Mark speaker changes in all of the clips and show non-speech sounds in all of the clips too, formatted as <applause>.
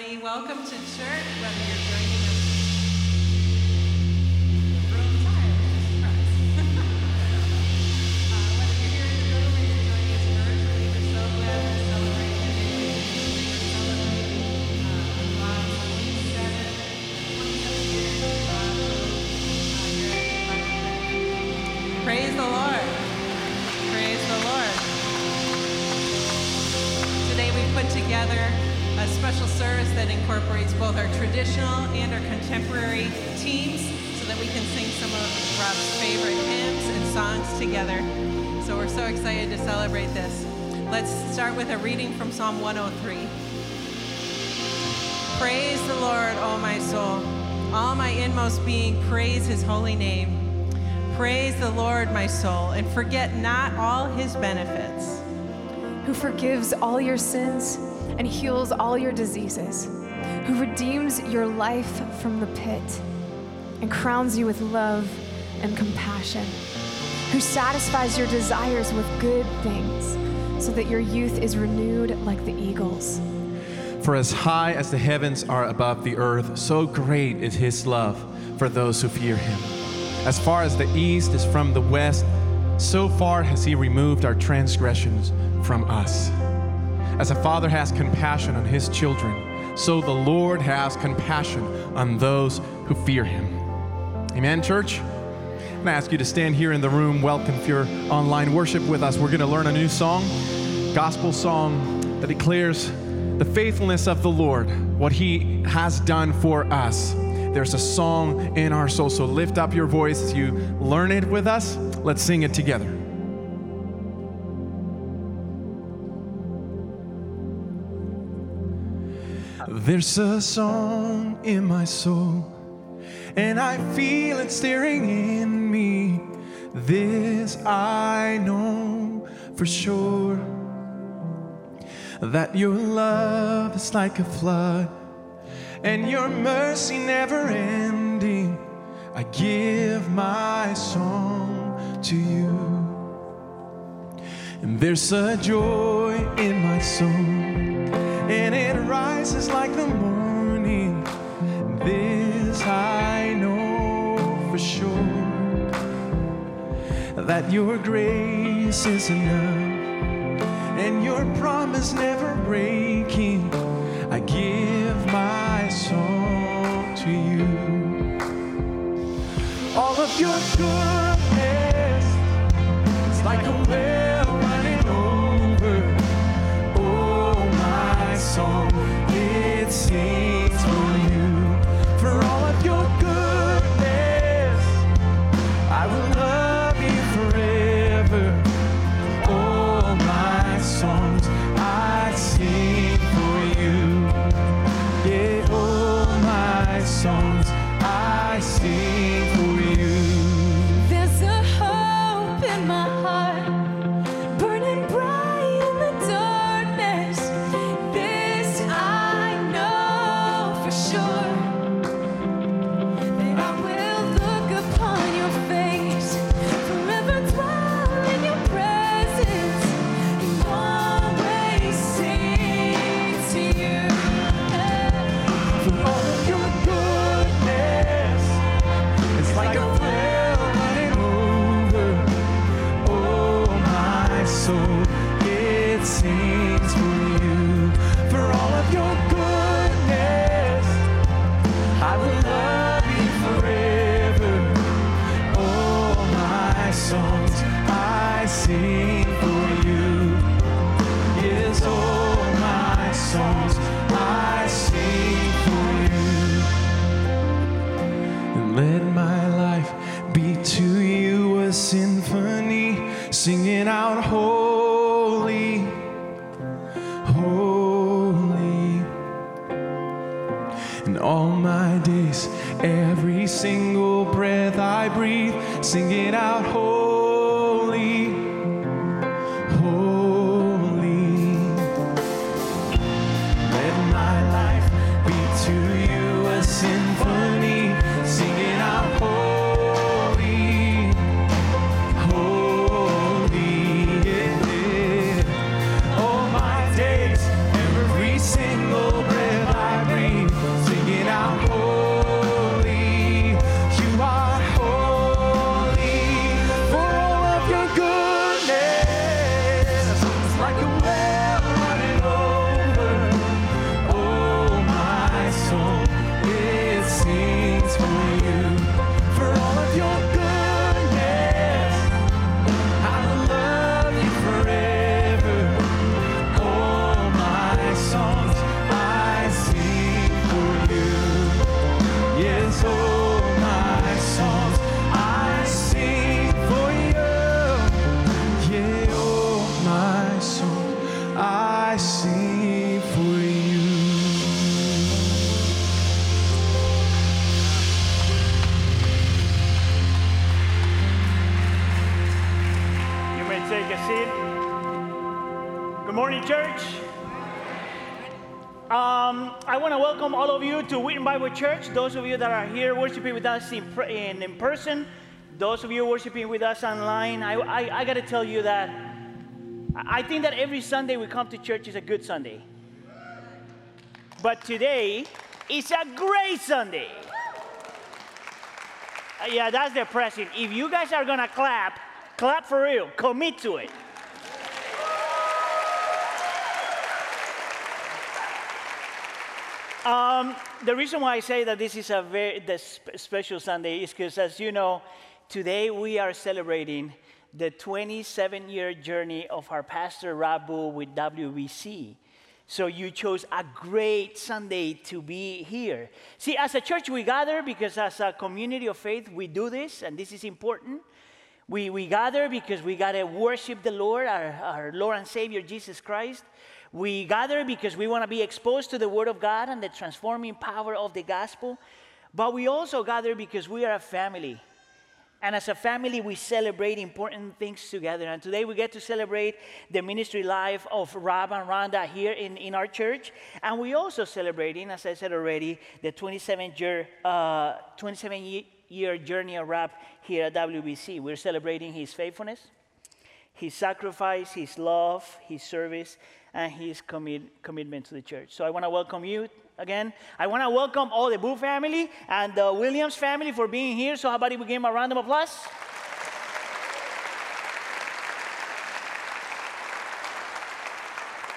Speaker 1: Welcome to church. Traditional and our contemporary teams so that we can sing some of Rob's favorite hymns and songs together. So we're so excited to celebrate this. Let's start with a reading from Psalm 103. Praise the Lord, O my soul. All my inmost being, praise his holy name. Praise the Lord, my soul, and forget not all his benefits
Speaker 2: who forgives all your sins and heals all your diseases, who redeems your life from the pit and crowns you with love and compassion, who satisfies your desires with good things so that your youth is renewed like the eagles.
Speaker 3: For as high as the heavens are above the earth, so great is his love for those who fear him. As far as the east is from the west, so far has he removed our transgressions from us. As a father has compassion on his children, so the Lord has compassion on those who fear him. Amen, church? I'm to ask you to stand here in the room. Welcome if you're online worship with us. We're to learn a new song, gospel song that declares the faithfulness of the Lord, what he has done for us. There's a song in our soul, so lift up your voice as you learn it with us. Let's sing it together. There's a song in my soul, and I feel it stirring in me. This I know for sure that your love is like a flood, and your mercy never ending. I give my song to you. And there's a joy in my soul, and it rises like the morning. This I know for sure that your grace is enough, and your promise never breaking. I give my song to you. All of your goodness is like a well I see for you. May
Speaker 4: take a seat. Good morning, church. Um, I want to welcome all of you to Wheaton Bible Church. Those of you that are here worshiping with us in, in, in person, those of you worshiping with us online, I, I, I got to tell you that I think that every Sunday we come to church is a good Sunday. But today is a great Sunday. Uh, yeah, that's depressing. If you guys are gonna clap, clap for real. Commit to it. Um, the reason why I say that this is a very special Sunday is because, as you know, today we are celebrating the 27 year journey of our pastor Rob Bugh with WBC. So you chose a great Sunday to be here. See, as a church, we gather because as a community of faith, we do this, and this is important. We, we gather because we got to worship the Lord, our, our Lord and Savior Jesus Christ. We gather because we want to be exposed to the Word of God and the transforming power of the gospel. But we also gather because we are a family. And as a family, we celebrate important things together. And today we get to celebrate the ministry life of Rob and Rhonda here in, in our church. And we also celebrating, as I said already, the 27 year, uh, 27 year journey of Rob here at WBC. We're celebrating his faithfulness, his sacrifice, his love, his service, and his commit, commitment to the church. So I want to welcome you again. I want to welcome all the Bugh family and the Williams family for being here. So how about we give them a round of applause?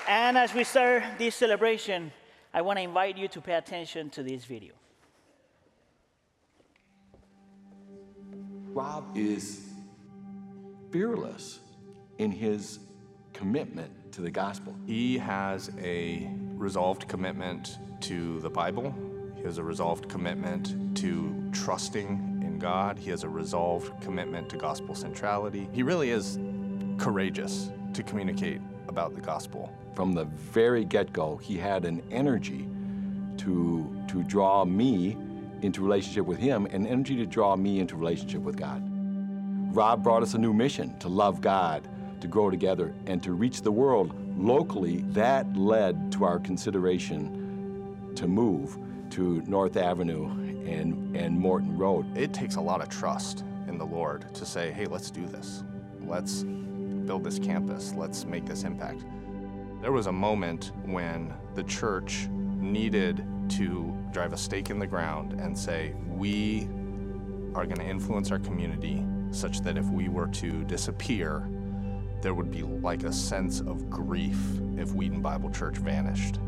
Speaker 4: And as we start this celebration, I want to invite you to pay attention to this video.
Speaker 5: Rob is fearless in his commitment to the gospel.
Speaker 6: He has a resolved commitment to the Bible. He has a resolved commitment to trusting in God. He has a resolved commitment to gospel centrality. He really is courageous to communicate about the gospel.
Speaker 5: From the very get-go, he had an energy to to draw me into relationship with him and energy to draw me into relationship with God. Rob brought us a new mission to love God, to grow together, and to reach the world locally. That led to our consideration to move to North Avenue and, and Morton Road.
Speaker 6: It takes a lot of trust in the Lord to say, hey, let's do this. Let's build this campus. Let's make this impact. There was a moment when the church needed to drive a stake in the ground and say, we are going to influence our community such that if we were to disappear, there would be like a sense of grief if Wheaton Bible Church vanished.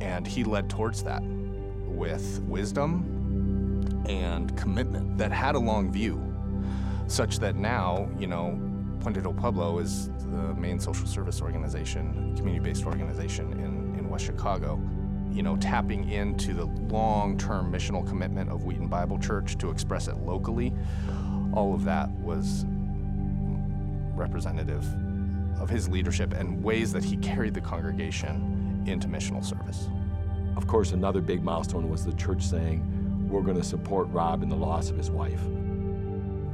Speaker 6: And he led towards that with wisdom and commitment that had a long view, such that now, you know, Puente del Pueblo is the main social service organization, community based organization in, in West Chicago. You know, tapping into the long term missional commitment of Wheaton Bible Church to express it locally, all of that was representative of his leadership and ways that he carried the congregation into missional service.
Speaker 5: Of course, another big milestone was the church saying, we're going to support Rob in the loss of his wife.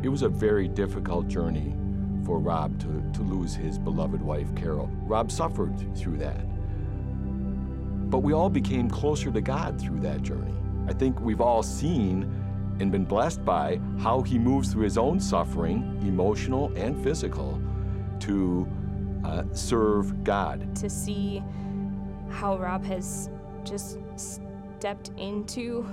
Speaker 5: It was a very difficult journey for Rob to, to lose his beloved wife, Carol. Rob suffered through that. But we all became closer to God through that journey. I think we've all seen and been blessed by how he moves through his own suffering, emotional and physical, to uh, serve God.
Speaker 7: to see how Rob has just stepped into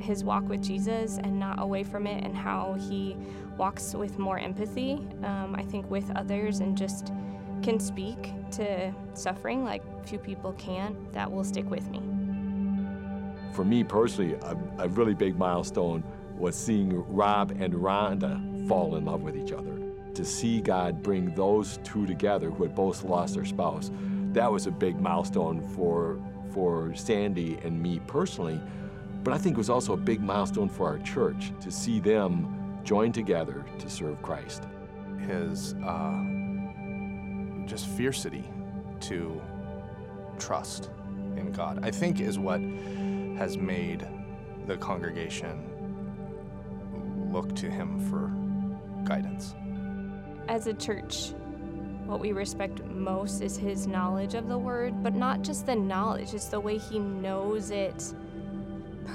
Speaker 7: his walk with Jesus and not away from it, and how he walks with more empathy, um, I think, with others and just can speak to suffering like few people can, that will stick with me.
Speaker 5: For me personally, a, a really big milestone was seeing Rob and Rhonda fall in love with each other. To see God bring those two together who had both lost their spouse, that was a big milestone for, for Sandy and me personally. But I think it was also a big milestone for our church to see them join together to serve Christ.
Speaker 6: His uh, just fiercity to trust in God, I think, is what has made the congregation look to him for guidance.
Speaker 7: As a church, what we respect most is his knowledge of the word, but not just the knowledge, it's the way he knows it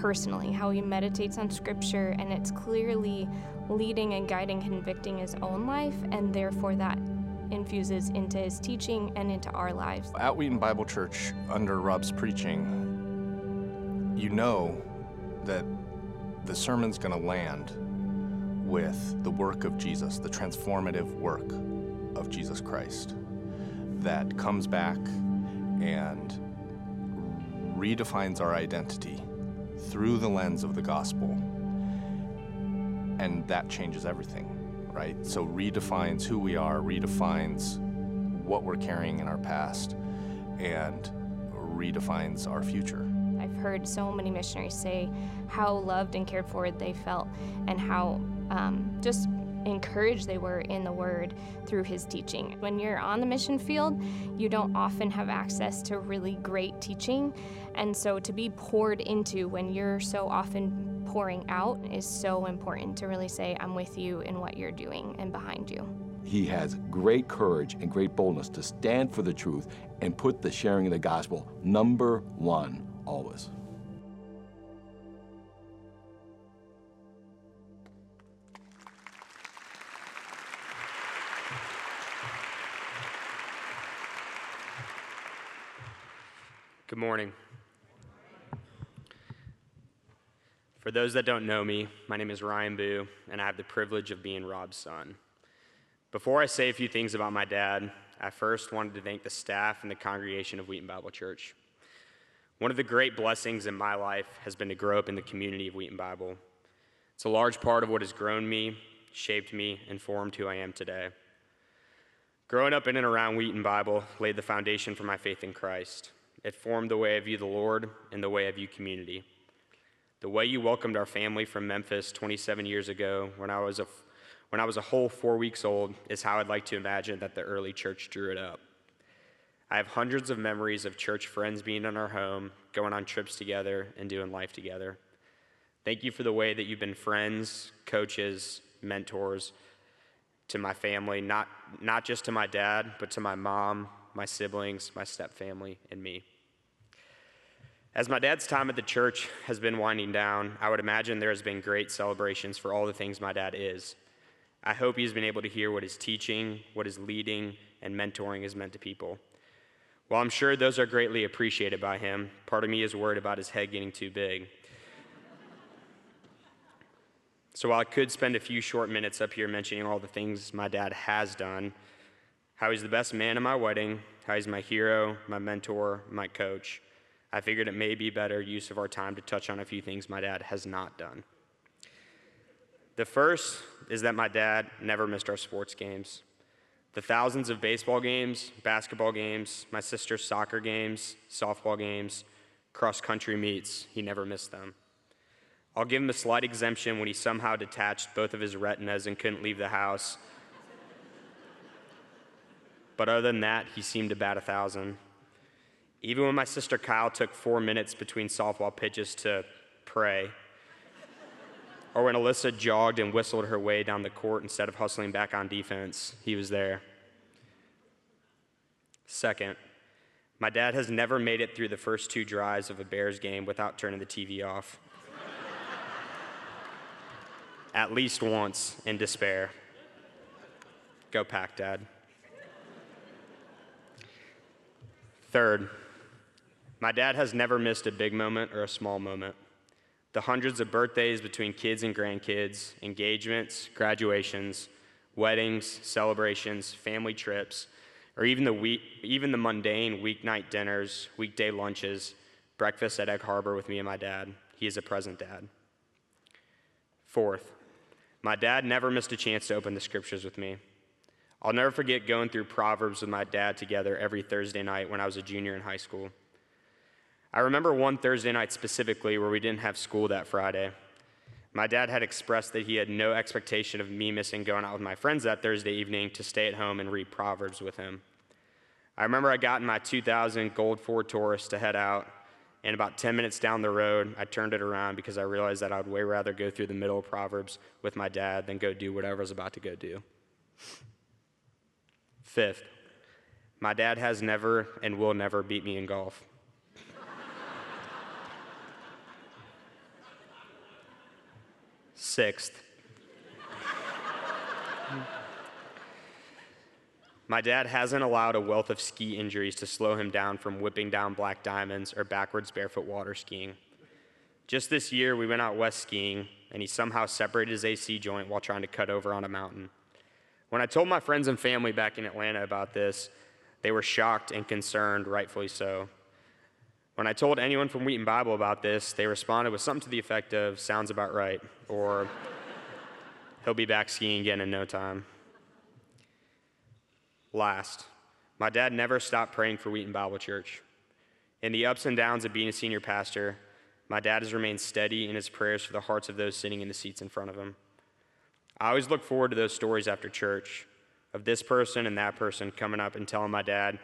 Speaker 7: personally, how he meditates on scripture, and it's clearly leading and guiding, convicting his own life, and therefore that infuses into his teaching and into our lives.
Speaker 6: At Wheaton Bible Church, under Rob's preaching, you know that the sermon's going to land with the work of Jesus, the transformative work of Jesus Christ that comes back and redefines our identity through the lens of the gospel. And that changes everything, right? So redefines who we are, redefines what we're carrying in our past, and redefines our future.
Speaker 7: I've heard so many missionaries say how loved and cared for they felt and how um, just encouraged they were in the Word through his teaching. When you're on the mission field, you don't often have access to really great teaching. And so to be poured into when you're so often pouring out is so important to really say, I'm with you in what you're doing and behind you.
Speaker 5: He has great courage and great boldness to stand for the truth and put the sharing of the gospel number one always.
Speaker 8: Good morning. For those that don't know me, my name is Ryan Bugh, and I have the privilege of being Rob's son. Before I say a few things about my dad, I first wanted to thank the staff and the congregation of Wheaton Bible Church. One of the great blessings in my life has been to grow up in the community of Wheaton Bible. It's a large part of what has grown me, shaped me, and formed who I am today. Growing up in and around Wheaton Bible laid the foundation for my faith in Christ. It formed the way I view the Lord and the way I view community. The way you welcomed our family from Memphis 27 years ago when I was a, when I was a whole four weeks old is how I'd like to imagine that the early church drew it up. I have hundreds of memories of church friends being in our home, going on trips together, and doing life together. Thank you for the way that you've been friends, coaches, mentors to my family, not, not just to my dad, but to my mom, my siblings, my stepfamily, and me. As my dad's time at the church has been winding down, I would imagine there has been great celebrations for all the things my dad is. I hope he's been able to hear what his teaching, what his leading, and mentoring has meant to people. While I'm sure those are greatly appreciated by him, part of me is worried about his head getting too big. so while I could spend a few short minutes up here mentioning all the things my dad has done, how he's the best man at my wedding, how he's my hero, my mentor, my coach. I figured it may be better use of our time to touch on a few things my dad has not done. The first is that my dad never missed our sports games. The thousands of baseball games, basketball games, my sister's soccer games, softball games, cross country meets, he never missed them. I'll give him a slight exemption when he somehow detached both of his retinas and couldn't leave the house <laughs> but other than that, he seemed to bat a thousand. Even when my sister Kyle took four minutes between softball pitches to pray, or when Alyssa jogged and whistled her way down the court instead of hustling back on defense, he was there. Second, my dad has never made it through the first two drives of a Bears game without turning the TV off. <laughs> At least once in despair. Go pack, Dad. Third, my dad has never missed a big moment or a small moment. The hundreds of birthdays between kids and grandkids, engagements, graduations, weddings, celebrations, family trips, or even the, week, even the mundane weeknight dinners, weekday lunches, breakfast at Egg Harbor with me and my dad. He is a present dad. Fourth, my dad never missed a chance to open the scriptures with me. I'll never forget going through Proverbs with my dad together every Thursday night when I was a junior in high school. I remember one Thursday night specifically where we didn't have school that Friday. My dad had expressed that he had no expectation of me missing going out with my friends that Thursday evening to stay at home and read Proverbs with him. I remember I got in my 2000 Gold Ford Taurus to head out, and about 10 minutes down the road, I turned it around because I realized that I'd way rather go through the middle of Proverbs with my dad than go do whatever I was about to go do. Fifth, My dad has never and will never beat me in golf. Sixth, my dad hasn't allowed a wealth of ski injuries to slow him down from whipping down black diamonds or backwards barefoot water skiing. Just this year, we went out west skiing, and he somehow separated his AC joint while trying to cut over on a mountain. When I told my friends and family back in Atlanta about this, they were shocked and concerned, rightfully so. When I told anyone from Wheaton Bible about this, they responded with something to the effect of, sounds about right, or <laughs> he'll be back skiing again in no time. Last, my dad never stopped praying for Wheaton Bible Church. In the ups and downs of being a senior pastor, my dad has remained steady in his prayers for the hearts of those sitting in the seats in front of him. I always look forward to those stories after church of this person and that person coming up and telling my dad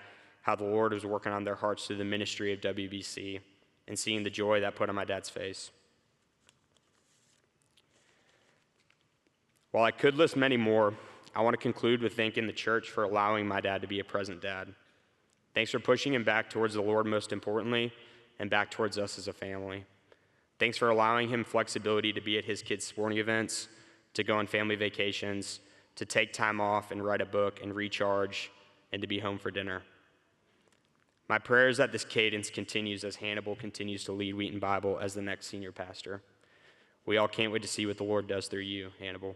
Speaker 8: how the Lord was working on their hearts through the ministry of WBC and seeing the joy that put on my dad's face. While I could list many more, I want to conclude with thanking the church for allowing my dad to be a present dad. Thanks for pushing him back towards the Lord, most importantly, and back towards us as a family. Thanks for allowing him flexibility to be at his kids' sporting events, to go on family vacations, to take time off and write a book and recharge, and to be home for dinner. My prayer is that this cadence continues as Hannibal continues to lead Wheaton Bible as the next senior pastor. We all can't wait to see what the Lord does through you, Hannibal.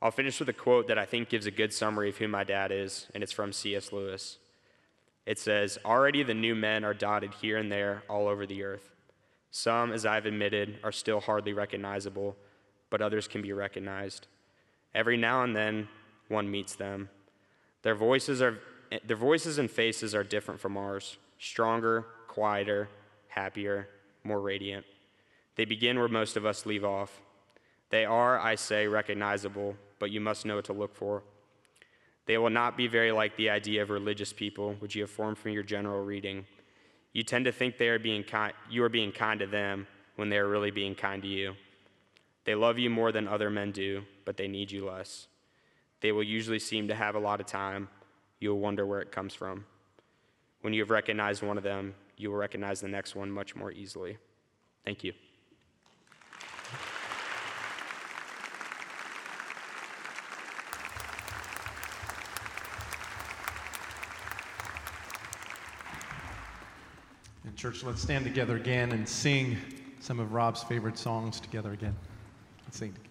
Speaker 8: I'll finish with a quote that I think gives a good summary of who my dad is, and it's from C.S. Lewis. It says, Already the new men are dotted here and there all over the earth. Some, as I've admitted, are still hardly recognizable, but others can be recognized. Every now and then, one meets them. Their voices are their voices and faces are different from ours stronger, quieter, happier, more radiant. They begin where most of us leave off. They are, I say, recognizable, but you must know what to look for. They will not be very like the idea of religious people, which you have formed from your general reading. You tend to think they are being kind, you are being kind to them when they are really being kind to you. They love you more than other men do, but they need you less. They will usually seem to have a lot of time, you'll wonder where it comes from. When you have recognized one of them, you will recognize the next one much more easily. Thank you.
Speaker 3: And church, let's stand together again and sing some of Rob's favorite songs together again. Let's sing together.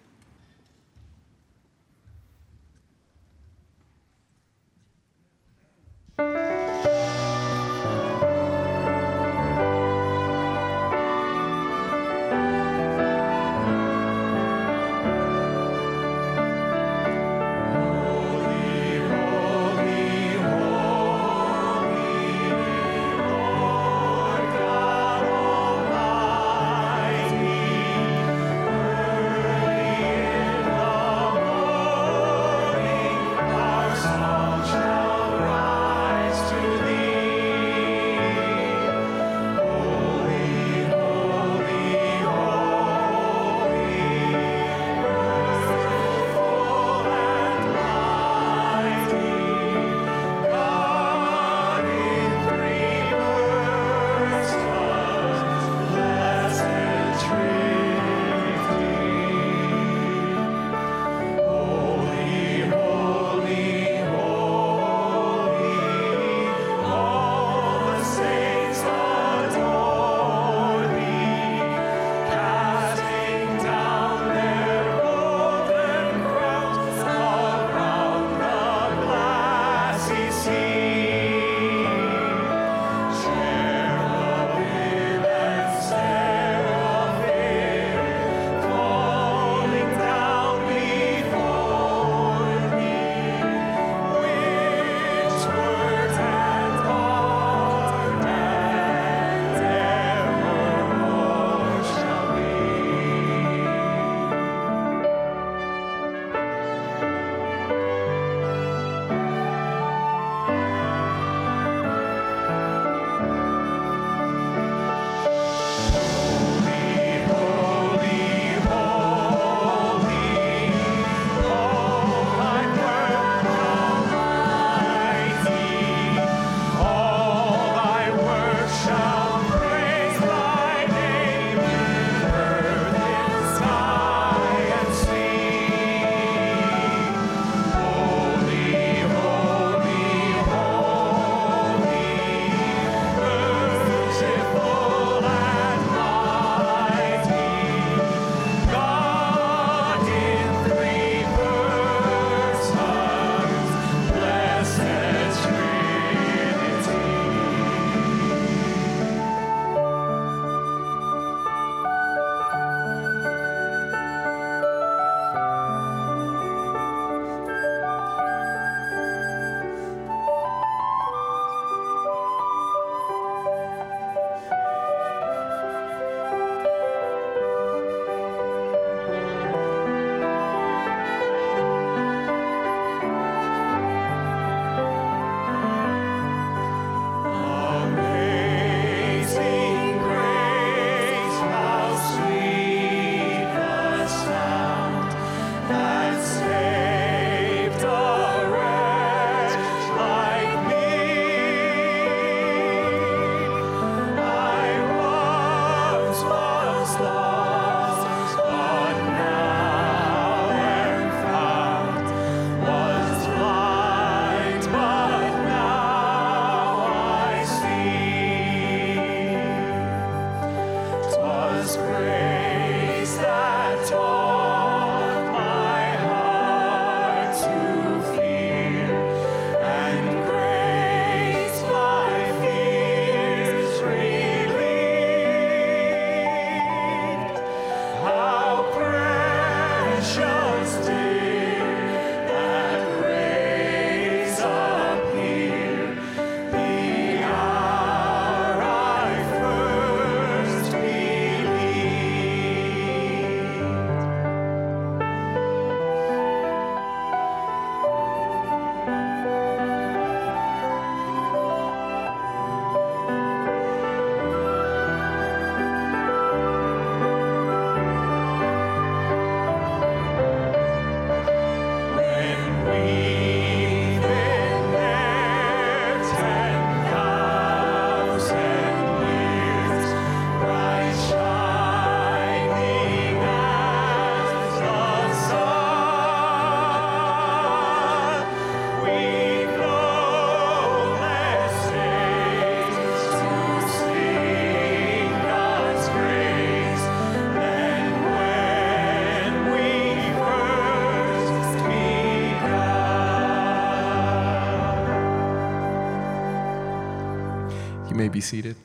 Speaker 3: Be seated.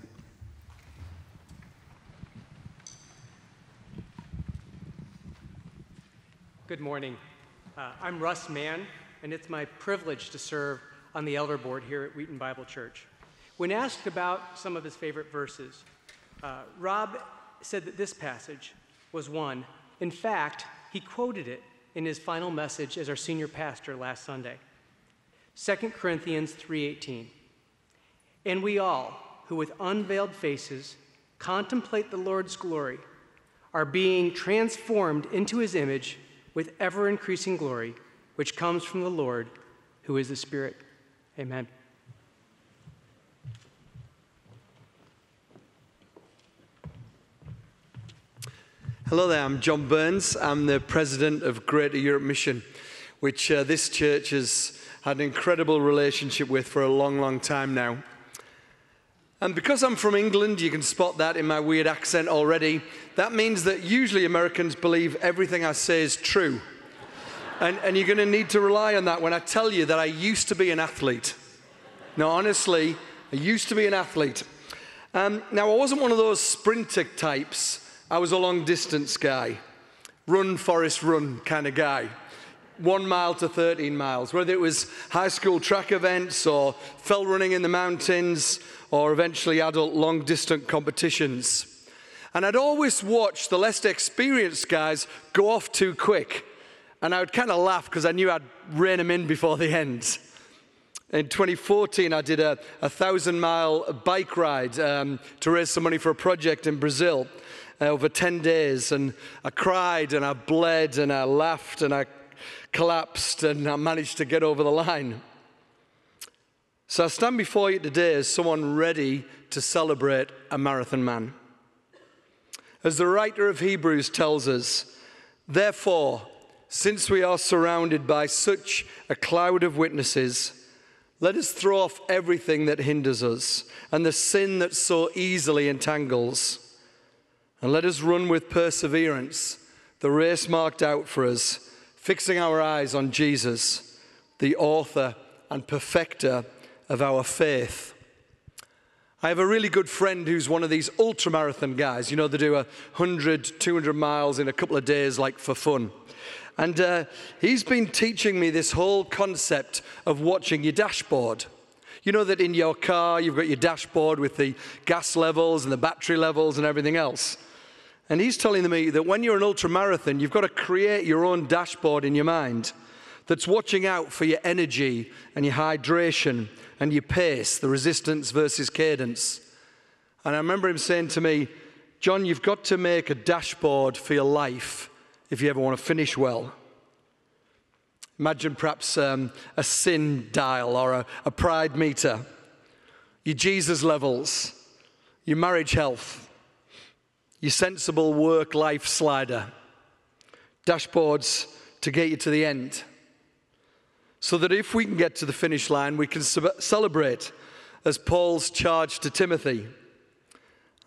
Speaker 9: Good morning. Uh, I'm Russ Mann, and it's my privilege to serve on the elder board here at Wheaton Bible Church. When asked about some of his favorite verses, uh, Rob said that this passage was one. In fact, he quoted it in his final message as our senior pastor last Sunday. 2 Corinthians 3:18. And we all, who with unveiled faces contemplate the Lord's glory, are being transformed into his image with ever increasing glory, which comes from the Lord, who is the Spirit. Amen.
Speaker 10: Hello there, I'm John Burns. I'm the president of Greater Europe Mission, which uh, this church has had an incredible relationship with for a long, long time now. And because I'm from England, you can spot that in my weird accent already. That means that usually Americans believe everything I say is true. And, and you're going to need to rely on that when I tell you that I used to be an athlete. No, honestly, I used to be an athlete. Um, now, I wasn't one of those sprinter types. I was a long distance guy, run, Forest, run kind of guy. One mile to 13 miles, whether it was high school track events or fell running in the mountains or eventually adult long distance competitions. And I'd always watch the less experienced guys go off too quick. And I would kind of laugh because I knew I'd rein them in before the end. In 2014, I did a, a thousand mile bike ride um, to raise some money for a project in Brazil uh, over 10 days. And I cried and I bled and I laughed and I collapsed and I managed to get over the line. So I stand before you today as someone ready to celebrate a marathon man. As the writer of Hebrews tells us, therefore, since we are surrounded by such a cloud of witnesses, let us throw off everything that hinders us and the sin that so easily entangles. And let us run with perseverance the race marked out for us, fixing our eyes on Jesus, the author and perfecter of our faith. I have a really good friend who's one of these ultramarathon guys. You know, they do 100, 200 miles in a couple of days, like for fun. And uh, he's been teaching me this whole concept of watching your dashboard. You know that in your car, you've got your dashboard with the gas levels and the battery levels and everything else. And he's telling me that when you're an ultramarathon, you've got to create your own dashboard in your mind that's watching out for your energy and your hydration and your pace, the resistance versus cadence. And I remember him saying to me, John, you've got to make a dashboard for your life if you ever want to finish well. Imagine perhaps um, a sin dial or a, a pride meter, your Jesus levels, your marriage health, your sensible work life slider, dashboards to get you to the end. So that if we can get to the finish line, we can celebrate as Paul's charge to Timothy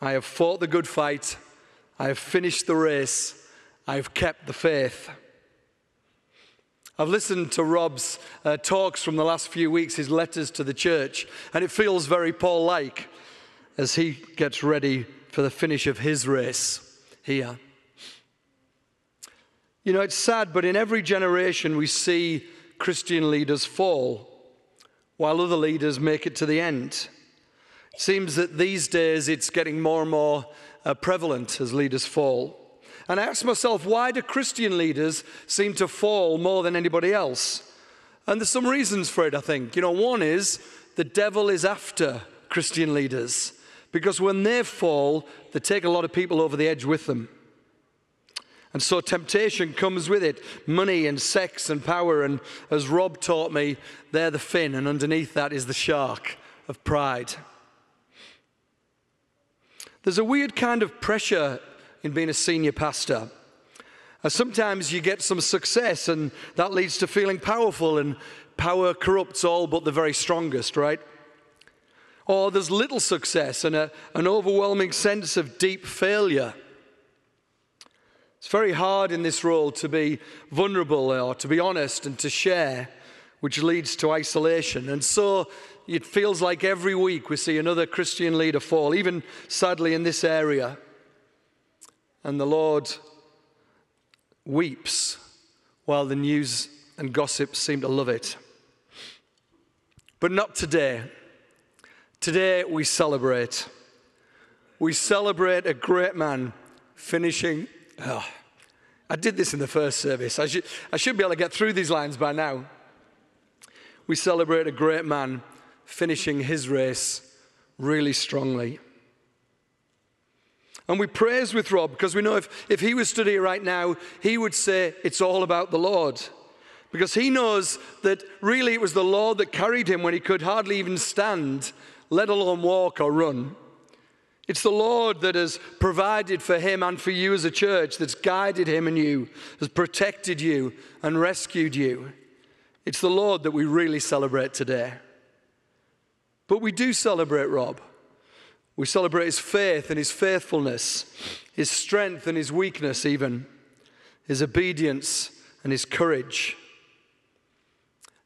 Speaker 10: I have fought the good fight, I have finished the race, I have kept the faith. I've listened to Rob's uh, talks from the last few weeks, his letters to the church, and it feels very Paul like as he gets ready for the finish of his race here. You know, it's sad, but in every generation we see Christian leaders fall while other leaders make it to the end. It seems that these days it's getting more and more uh, prevalent as leaders fall. And I ask myself, why do Christian leaders seem to fall more than anybody else? And there's some reasons for it, I think. You know, one is the devil is after Christian leaders. Because when they fall, they take a lot of people over the edge with them. And so temptation comes with it money and sex and power. And as Rob taught me, they're the fin, and underneath that is the shark of pride. There's a weird kind of pressure in being a senior pastor. Sometimes you get some success, and that leads to feeling powerful, and power corrupts all but the very strongest, right? Or there's little success and a, an overwhelming sense of deep failure. It's very hard in this role to be vulnerable or to be honest and to share, which leads to isolation. And so it feels like every week we see another Christian leader fall, even sadly in this area. And the Lord weeps while the news and gossip seem to love it. But not today. Today we celebrate. We celebrate a great man finishing. Oh, I did this in the first service. I should, I should be able to get through these lines by now. We celebrate a great man finishing his race really strongly. And we praise with Rob because we know if, if he was here right now, he would say it's all about the Lord. Because he knows that really it was the Lord that carried him when he could hardly even stand, let alone walk or run. It's the Lord that has provided for him and for you as a church, that's guided him and you, has protected you and rescued you. It's the Lord that we really celebrate today. But we do celebrate Rob. We celebrate his faith and his faithfulness, his strength and his weakness, even his obedience and his courage.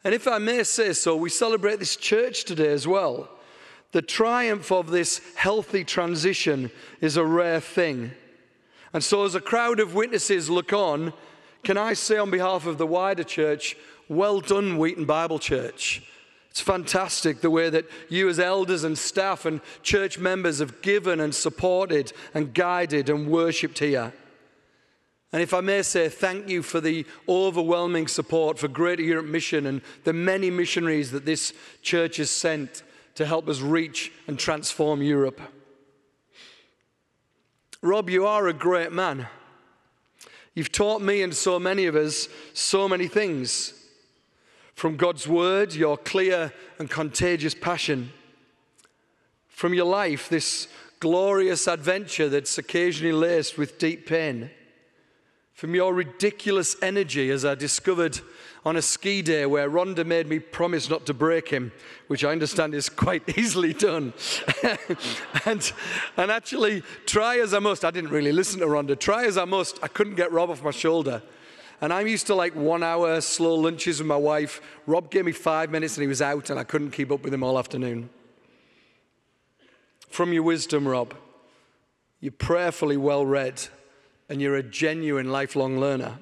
Speaker 10: And if I may say so, we celebrate this church today as well. The triumph of this healthy transition is a rare thing. And so, as a crowd of witnesses look on, can I say on behalf of the wider church, well done, Wheaton Bible Church. It's fantastic the way that you, as elders and staff and church members, have given and supported and guided and worshipped here. And if I may say, thank you for the overwhelming support for Greater Europe Mission and the many missionaries that this church has sent to help us reach and transform Europe. Rob, you are a great man. You've taught me and so many of us so many things. From God's word, your clear and contagious passion. From your life, this glorious adventure that's occasionally laced with deep pain. From your ridiculous energy, as I discovered on a ski day where Rhonda made me promise not to break him, which I understand is quite <laughs> easily done. <laughs> and, and actually, try as I must, I didn't really listen to Rhonda, try as I must, I couldn't get Rob off my shoulder. And I'm used to like one hour slow lunches with my wife. Rob gave me five minutes and he was out, and I couldn't keep up with him all afternoon. From your wisdom, Rob, you're prayerfully well read, and you're a genuine lifelong learner.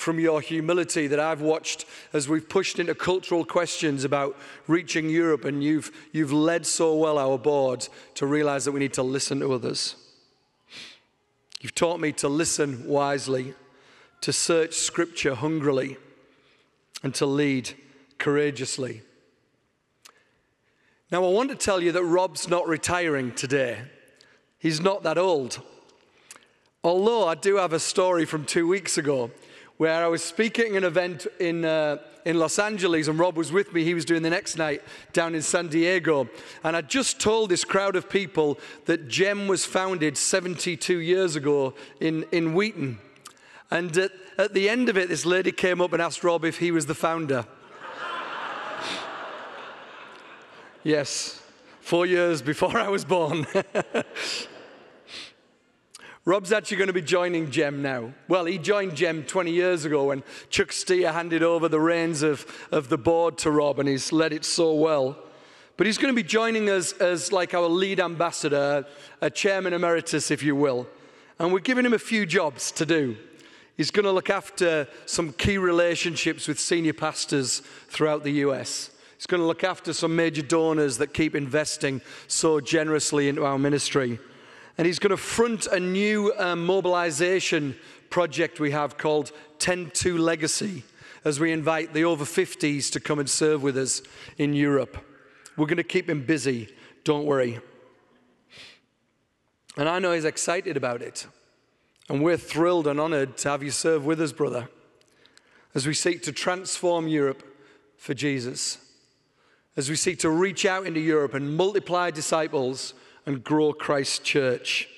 Speaker 10: From your humility that I've watched as we've pushed into cultural questions about reaching Europe, and you've, you've led so well our board to realize that we need to listen to others. You've taught me to listen wisely to search Scripture hungrily, and to lead courageously. Now, I want to tell you that Rob's not retiring today. He's not that old. Although I do have a story from two weeks ago where I was speaking at an event in, uh, in Los Angeles and Rob was with me. He was doing the next night down in San Diego. And I just told this crowd of people that GEM was founded 72 years ago in, in Wheaton. And at, at the end of it, this lady came up and asked Rob if he was the founder. <laughs> yes, four years before I was born. <laughs> Rob's actually going to be joining GEM now. Well, he joined GEM 20 years ago when Chuck Steer handed over the reins of, of the board to Rob, and he's led it so well. But he's going to be joining us as like our lead ambassador, a chairman emeritus, if you will. And we're giving him a few jobs to do. He's going to look after some key relationships with senior pastors throughout the US. He's going to look after some major donors that keep investing so generously into our ministry. And he's going to front a new um, mobilization project we have called Tend to Legacy as we invite the over 50s to come and serve with us in Europe. We're going to keep him busy, don't worry. And I know he's excited about it. And we're thrilled and honored to have you serve with us, brother, as we seek to transform Europe for Jesus, as we seek to reach out into Europe and multiply disciples and grow Christ's church.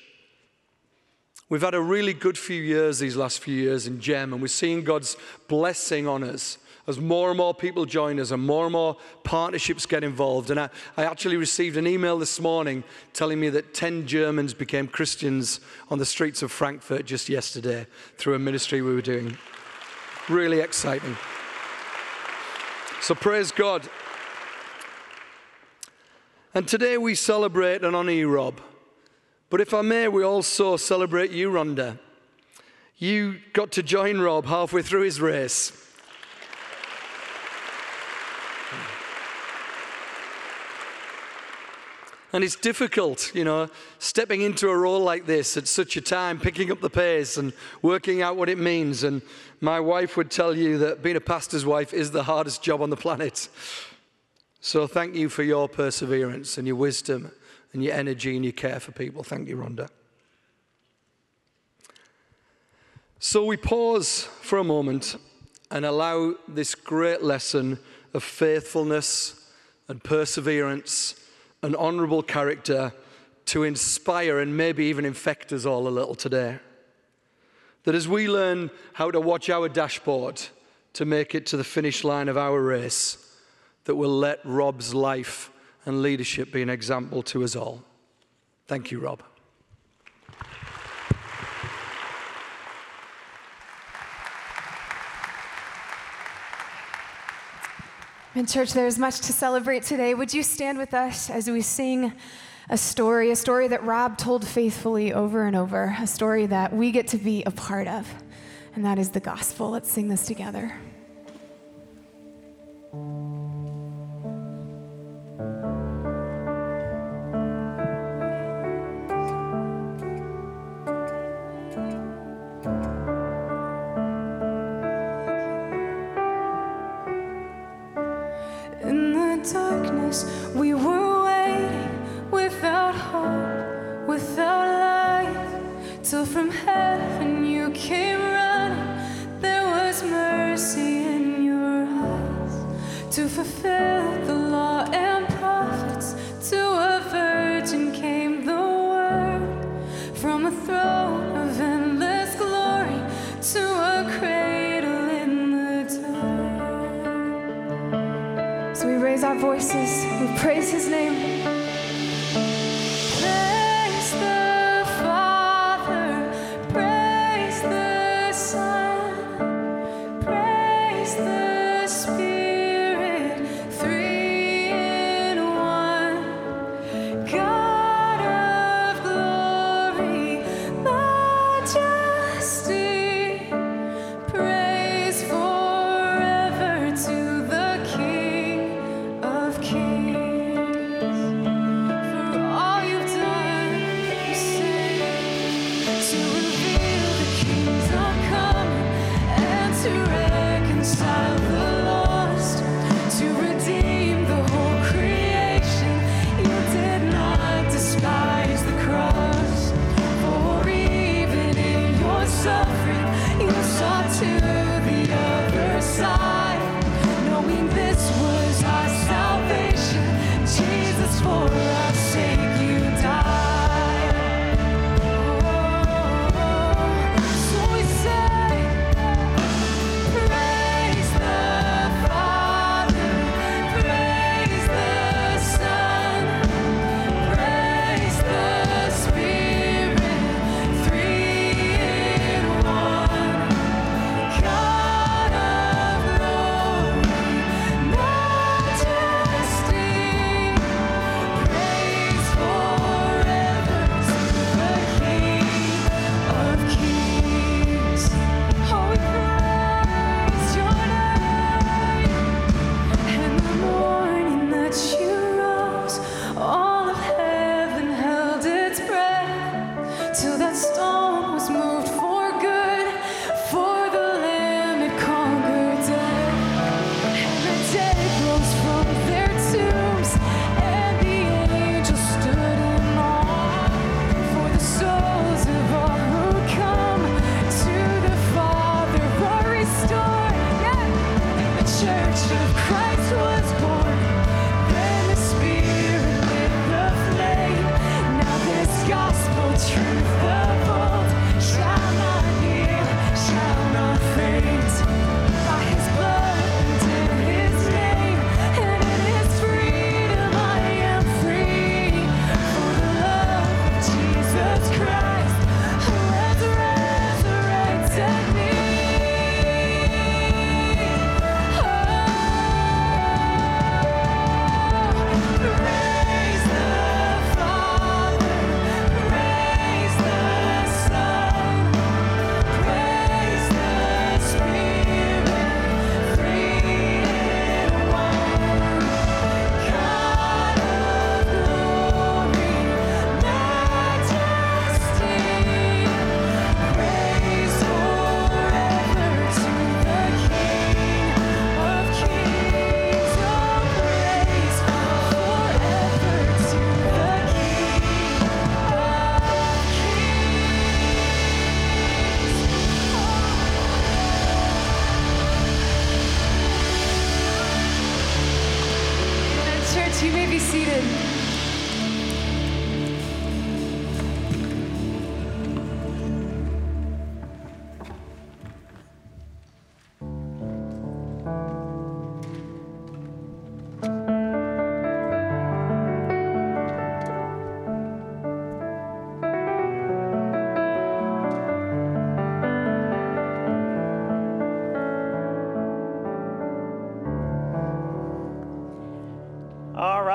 Speaker 10: We've had a really good few years these last few years in GEM, and we're seeing God's blessing on us as more and more people join us and more and more partnerships get involved. And I, I actually received an email this morning telling me that 10 Germans became Christians on the streets of Frankfurt just yesterday through a ministry we were doing. Really exciting. So praise God. And today we celebrate and honor you, Rob. But if I may, we also celebrate you, Rhonda. You got to join Rob halfway through his race. And it's difficult, you know, stepping into a role like this at such a time, picking up the pace and working out what it means. And my wife would tell you that being a pastor's wife is the hardest job on the planet. So thank you for your perseverance and your wisdom and your energy and your care for people. Thank you, Rhonda. So we pause for a moment and allow this great lesson of faithfulness and perseverance and honorable character to inspire and maybe even infect us all a little today. That as we learn how to watch our dashboard to make it to the finish line of our race, that we'll let Rob's life and leadership be an example to us all. Thank you, Rob.
Speaker 2: In church, there is much to celebrate today. Would you stand with us as we sing a story, a story that Rob told faithfully over and over, a story that we get to be a part of, and that is the gospel. Let's sing this together.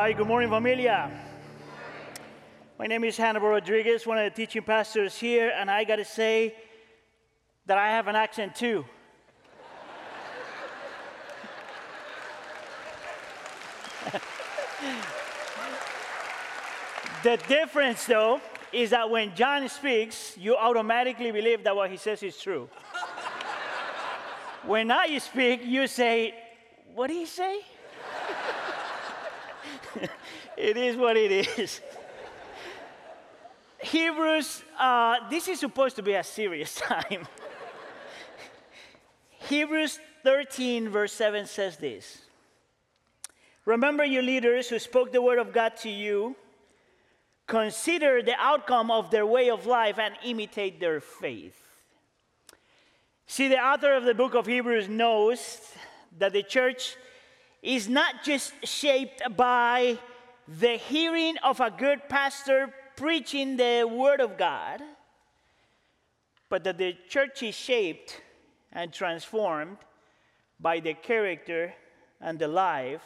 Speaker 4: Right, good morning, familia. My name is Hannibal Rodriguez, one of the teaching pastors here, and I gotta say that I have an accent too. <laughs> the difference, though, is that when John speaks, you automatically believe that what he says is true. <laughs> when I speak, you say, What did he say? <laughs> it is what it is. Hebrews, uh, this is supposed to be a serious <laughs> time. Hebrews 13, verse 7 says this Remember your leaders who spoke the word of God to you. Consider the outcome of their way of life and imitate their faith. See, the author of the book of Hebrews knows that the church is not just shaped by the hearing of a good pastor preaching the Word of God, but that the church is shaped and transformed by the character and the life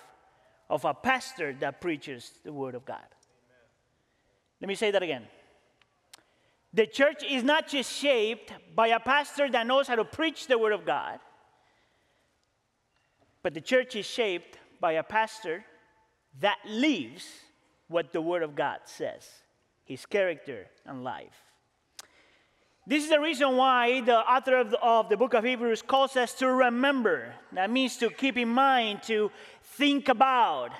Speaker 4: of a pastor that preaches the Word of God. Let me say that again. The church is not just shaped by a pastor that knows how to preach the Word of God, but the church is shaped by a pastor that lives what the Word of God says, his character and life. This is the reason why the author of the, of the book of Hebrews calls us to remember. That means to keep in mind, to think about.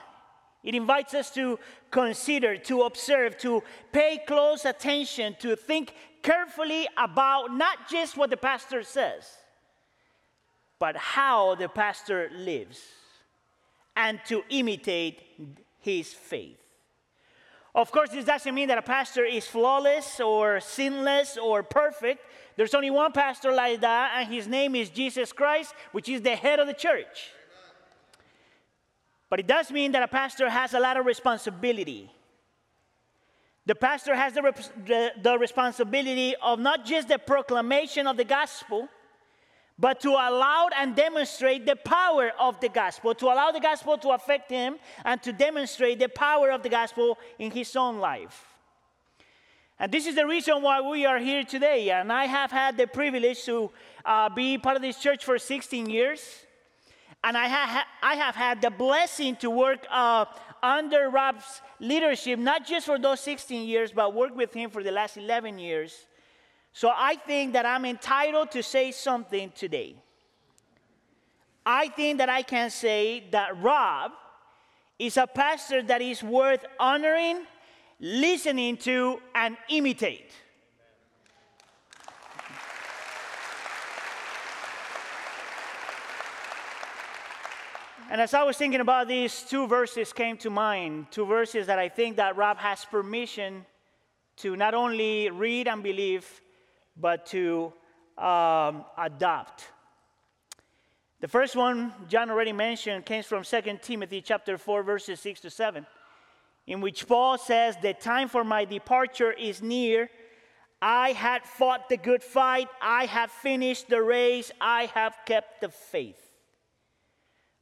Speaker 4: It invites us to consider, to observe, to pay close attention, to think carefully about not just what the pastor says, but how the pastor lives, and to imitate his faith. Of course, this doesn't mean that a pastor is flawless or sinless or perfect. There's only one pastor like that, and his name is Jesus Christ, which is the head of the church. But it does mean that a pastor has a lot of responsibility. The pastor has the, the, the responsibility of not just the proclamation of the gospel, but to allow and demonstrate the power of the gospel, to allow the gospel to affect him and to demonstrate the power of the gospel in his own life. And this is the reason why we are here today. And I have had the privilege to uh, be part of this church for 16 years. And I, ha- I have had the blessing to work uh, under Rob's leadership, not just for those 16 years, but work with him for the last 11 years. So I think that I'm entitled to say something today. I think that I can say that Rob is a pastor that is worth honoring, listening to, and imitate. And as I was thinking about these, two verses came to mind. Two verses that I think that Rob has permission to not only read and believe, but to um, adopt. The first one John already mentioned came from 2 Timothy chapter 4 verses 6 to 7 in which Paul says the time for my departure is near I had fought the good fight I have finished the race I have kept the faith.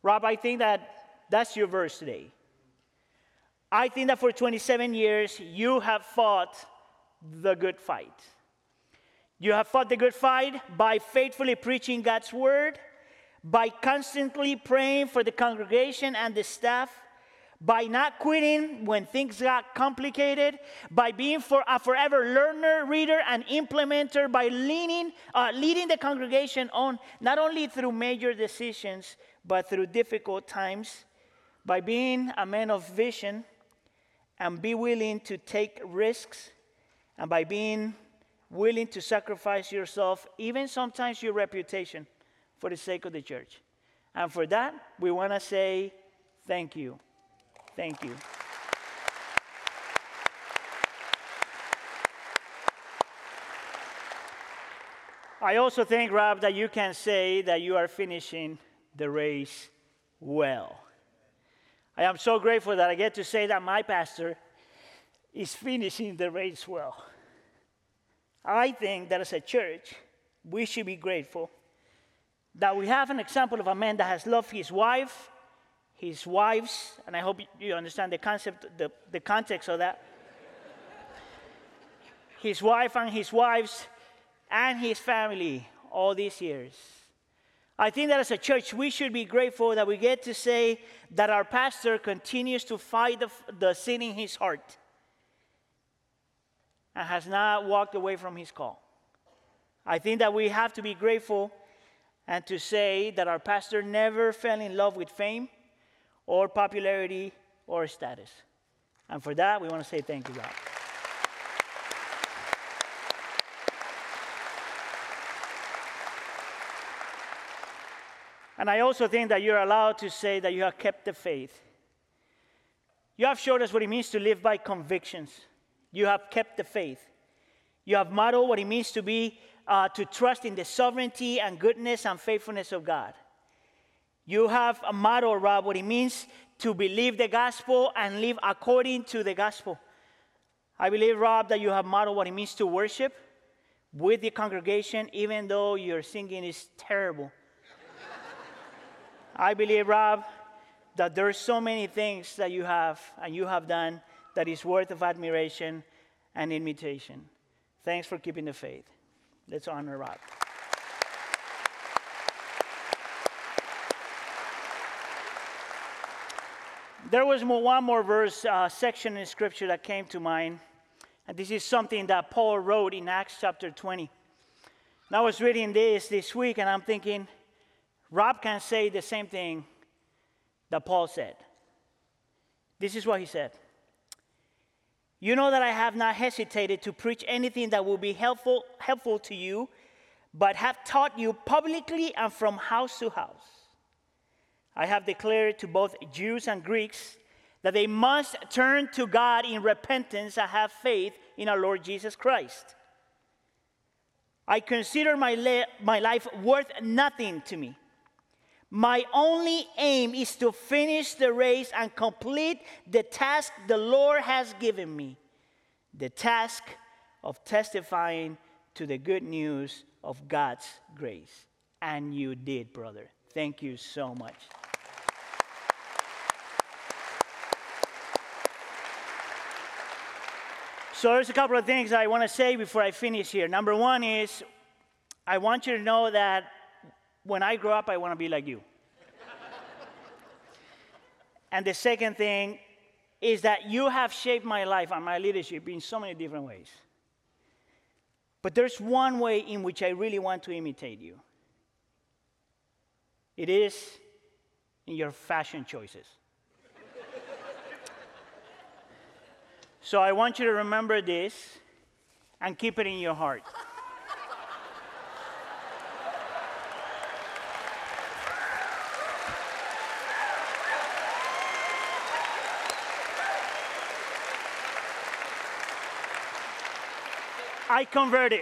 Speaker 4: Rob I think that that's your verse today. I think that for 27 years you have fought the good fight. You have fought the good fight by faithfully preaching God's word, by constantly praying for the congregation and the staff, by not quitting when things got complicated, by being for a forever learner, reader, and implementer, by leaning, uh, leading the congregation on not only through major decisions, but through difficult times, by being a man of vision and be willing to take risks, and by being willing to sacrifice yourself, even sometimes your reputation, for the sake of the church. And for that, we want to say thank you. Thank you. I also think, Rob, that you can say that you are finishing the race well. I am so grateful that I get to say that my pastor is finishing the race well. I think that as a church, we should be grateful that we have an example of a man that has loved his wife, his wives, and I hope you understand the concept, the, the context of that. <laughs> his wife and his wives and his family all these years. I think that as a church, we should be grateful that we get to say that our pastor continues to fight the, the sin in his heart and has not walked away from his call. I think that we have to be grateful and to say that our pastor never fell in love with fame or popularity or status. And for that, we want to say thank you, God. And I also think that you're allowed to say that you have kept the faith. You have showed us what it means to live by convictions. You have kept the faith. You have modeled what it means to be, uh, to trust in the sovereignty and goodness and faithfulness of God. You have a model, Rob, what it means to believe the gospel and live according to the gospel. I believe, Rob, that you have modeled what it means to worship with the congregation, even though your singing is terrible. <laughs> I believe, Rob, that there's so many things that you have and you have done that is worth of admiration and imitation. Thanks for keeping the faith. Let's honor Rob. There was more, one more verse uh, section in Scripture that came to mind, and this is something that Paul wrote in Acts chapter 20. And I was reading this this week, and I'm thinking, Rob can say the same thing that Paul said. This is what he said. You know that I have not hesitated to preach anything that will be helpful, helpful to you, but have taught you publicly and from house to house. I have declared to both Jews and Greeks that they must turn to God in repentance and have faith in our Lord Jesus Christ. I consider my, my life worth nothing to me my only aim is to finish the race and complete the task the Lord has given me the task of testifying to the good news of God's grace. And you did, brother. Thank you so much. So, there's a couple of things I want to say before I finish here. Number one is I want you to know that when I grow up, I want to be like you. and the second thing is that you have shaped my life and my leadership in so many different ways. But there's one way in which I really want to imitate you it is in your fashion choices. so I want you to remember this and keep it in your heart. I converted.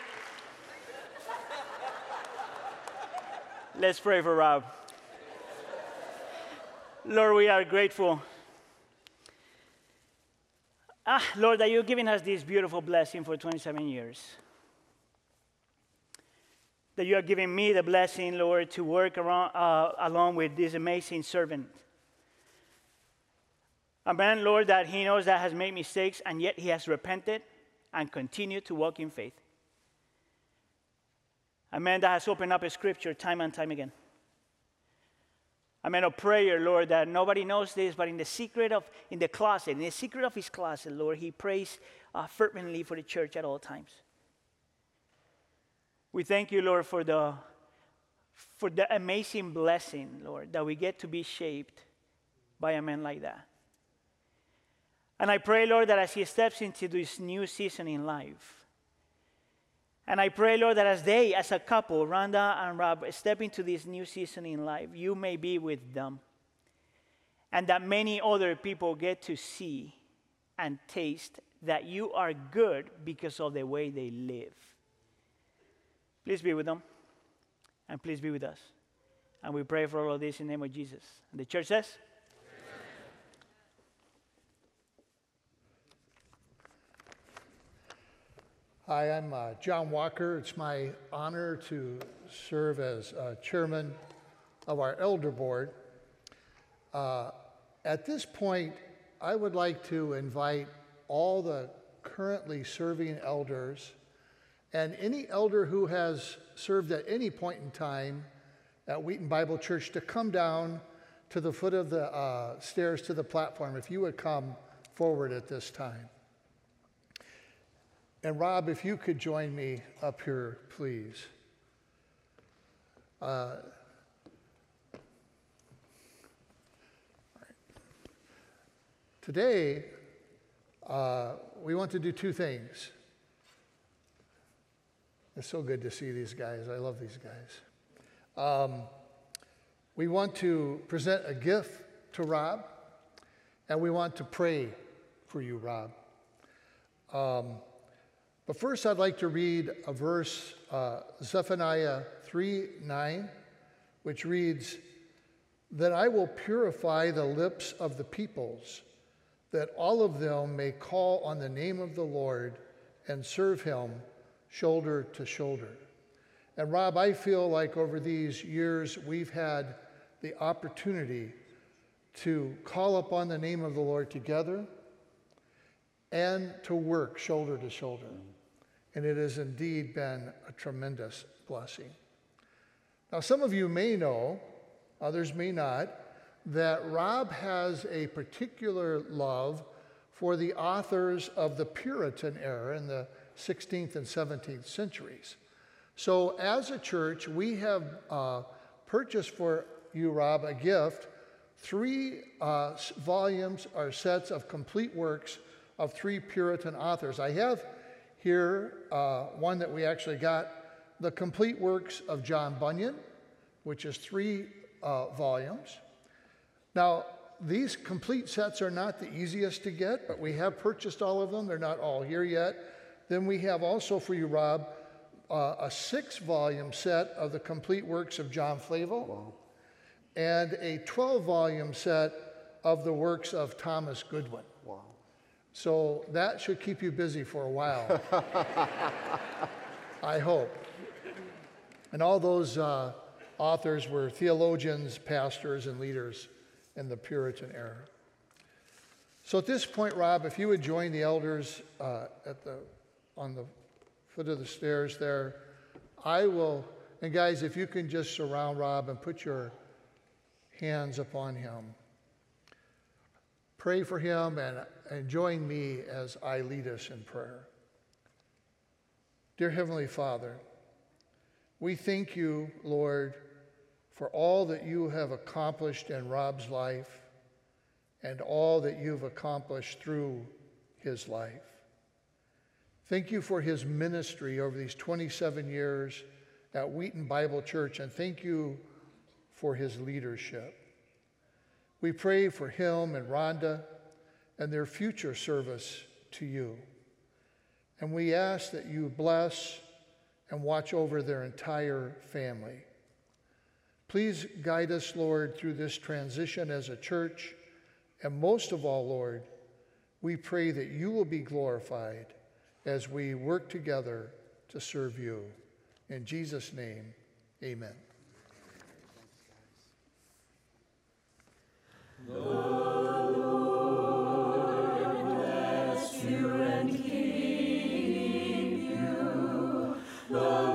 Speaker 4: Let's pray for Rob. Lord, we are grateful. Ah, Lord, that you've given us this beautiful blessing for 27 years. That you are giving me the blessing, Lord, to work around, uh, along with this amazing servant. A man, Lord, that he knows that has made mistakes and yet he has repented and continue to walk in faith. A man that has opened up a scripture time and time again. A man of prayer, Lord, that nobody knows this, but in the secret of, in the closet, in the secret of his closet, Lord, he prays uh, fervently for the church at all times. We thank you, Lord, for the, for the amazing blessing, Lord, that we get to be shaped by a man like that. And I pray, Lord, that as he steps into this new season in life, and I pray, Lord, that as they, as a couple, Rhonda and Rob, step into this new season in life, you may be with them. and that many other people get to see and taste that you are good because of the way they live. Please be with them, and please be with us. And we pray for all of this in the name of Jesus. And the church says,
Speaker 11: Hi, I'm uh, John Walker. It's my honor to serve as uh, chairman of our elder board. Uh, at this point, I would like to invite all the currently serving elders and any elder who has served at any point in time at Wheaton Bible Church to come down to the foot of the uh, stairs to the platform. If you would come forward at this time. And Rob, if you could join me up here, please. Uh, Today, uh, we want to do two things. It's so good to see these guys. I love these guys. Um, we want to present a gift to Rob, and we want to pray for you, Rob. Um, but first, I'd like to read a verse, uh, Zephaniah 3 9, which reads, Then I will purify the lips of the peoples, that all of them may call on the name of the Lord and serve him shoulder to shoulder. And Rob, I feel like over these years we've had the opportunity to call upon the name of the Lord together and to work shoulder to shoulder and it has indeed been a tremendous blessing. Now, some of you may know, others may not, that Rob has a particular love for the authors of the Puritan era in the 16th and 17th centuries. So, as a church, we have uh, purchased for you, Rob, a gift three uh, volumes or sets of complete works of three Puritan authors. I have here, uh, one that we actually got, the complete works of John Bunyan, which is three uh, volumes. Now, these complete sets are not the easiest to get, but we have purchased all of them. They're not all here yet. Then we have also for you, Rob, uh, a six volume set of the complete works of John Flavel wow. and a 12 volume set of the works of Thomas Goodwin. So that should keep you busy for a while. <laughs> I hope. And all those uh, authors were theologians, pastors, and leaders in the Puritan era. So at this point, Rob, if you would join the elders uh, at the, on the foot of the stairs there, I will, and guys, if you can just surround Rob and put your hands upon him. Pray for him and, and join me as I lead us in prayer. Dear Heavenly Father, we thank you, Lord, for all that you have accomplished in Rob's life and all that you've accomplished through his life. Thank you for his ministry over these 27 years at Wheaton Bible Church, and thank you for his leadership. We pray for him and Rhonda and their future service to you. And we ask that you bless and watch over their entire family. Please guide us, Lord, through this transition as a church. And most of all, Lord, we pray that you will be glorified as we work together to serve you. In Jesus' name, amen. Lord. Lord.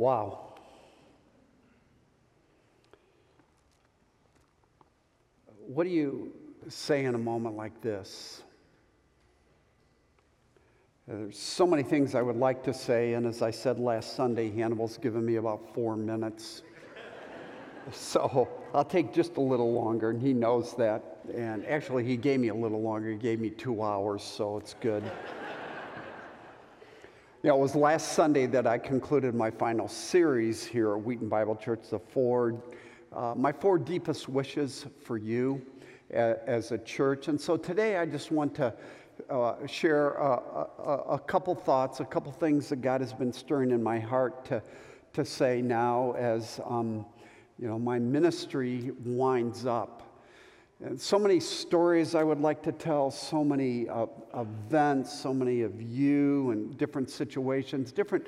Speaker 12: Wow. What do you say in a moment like this? Uh, there's so many things I would like to say, and as I said last Sunday, Hannibal's given me about four minutes. <laughs> so I'll take just a little longer, and he knows that. And actually, he gave me a little longer. He gave me two hours, so it's good. Know, it was last Sunday that I concluded my final series here at Wheaton Bible Church, the four, uh, my four deepest wishes for you as a church. And so today I just want to uh, share a, a, a, couple thoughts, a couple things that God has been stirring in my heart to, to say now as, um, you know, my ministry winds up. And so many stories I would like to tell, so many uh, events, so many of you and different situations, different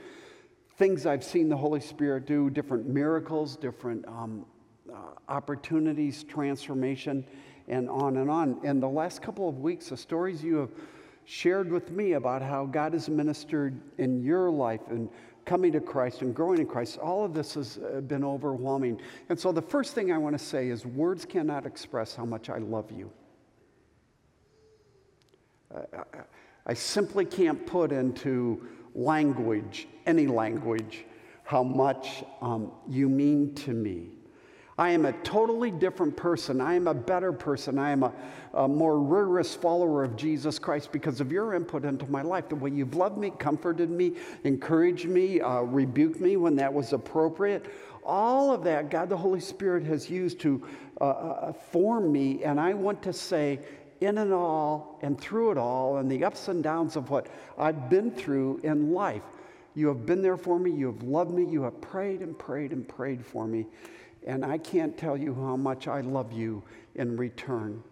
Speaker 12: things I've seen the Holy Spirit do, different miracles, different um, uh, opportunities, transformation, and on and on. And the last couple of weeks, the stories you have shared with me about how God has ministered in your life and coming to Christ and growing in Christ, all of this has uh, been overwhelming. And so the first thing I want to say is words cannot express how much I love you. I simply can't put into language, any language, how much um, you mean to me. I am a totally different person. I am a better person. I am a, a, more rigorous follower of Jesus Christ because of your input into my life. The way you've loved me, comforted me, encouraged me, uh, rebuked me when that was appropriate. All of that, God the Holy Spirit has used to uh, uh, form me. And I want to say, in and all, and through it all, and the ups and downs of what I've been through in life, you have been there for me. You have loved me. You have prayed and prayed and prayed for me. And I can't tell you how much I love you in return.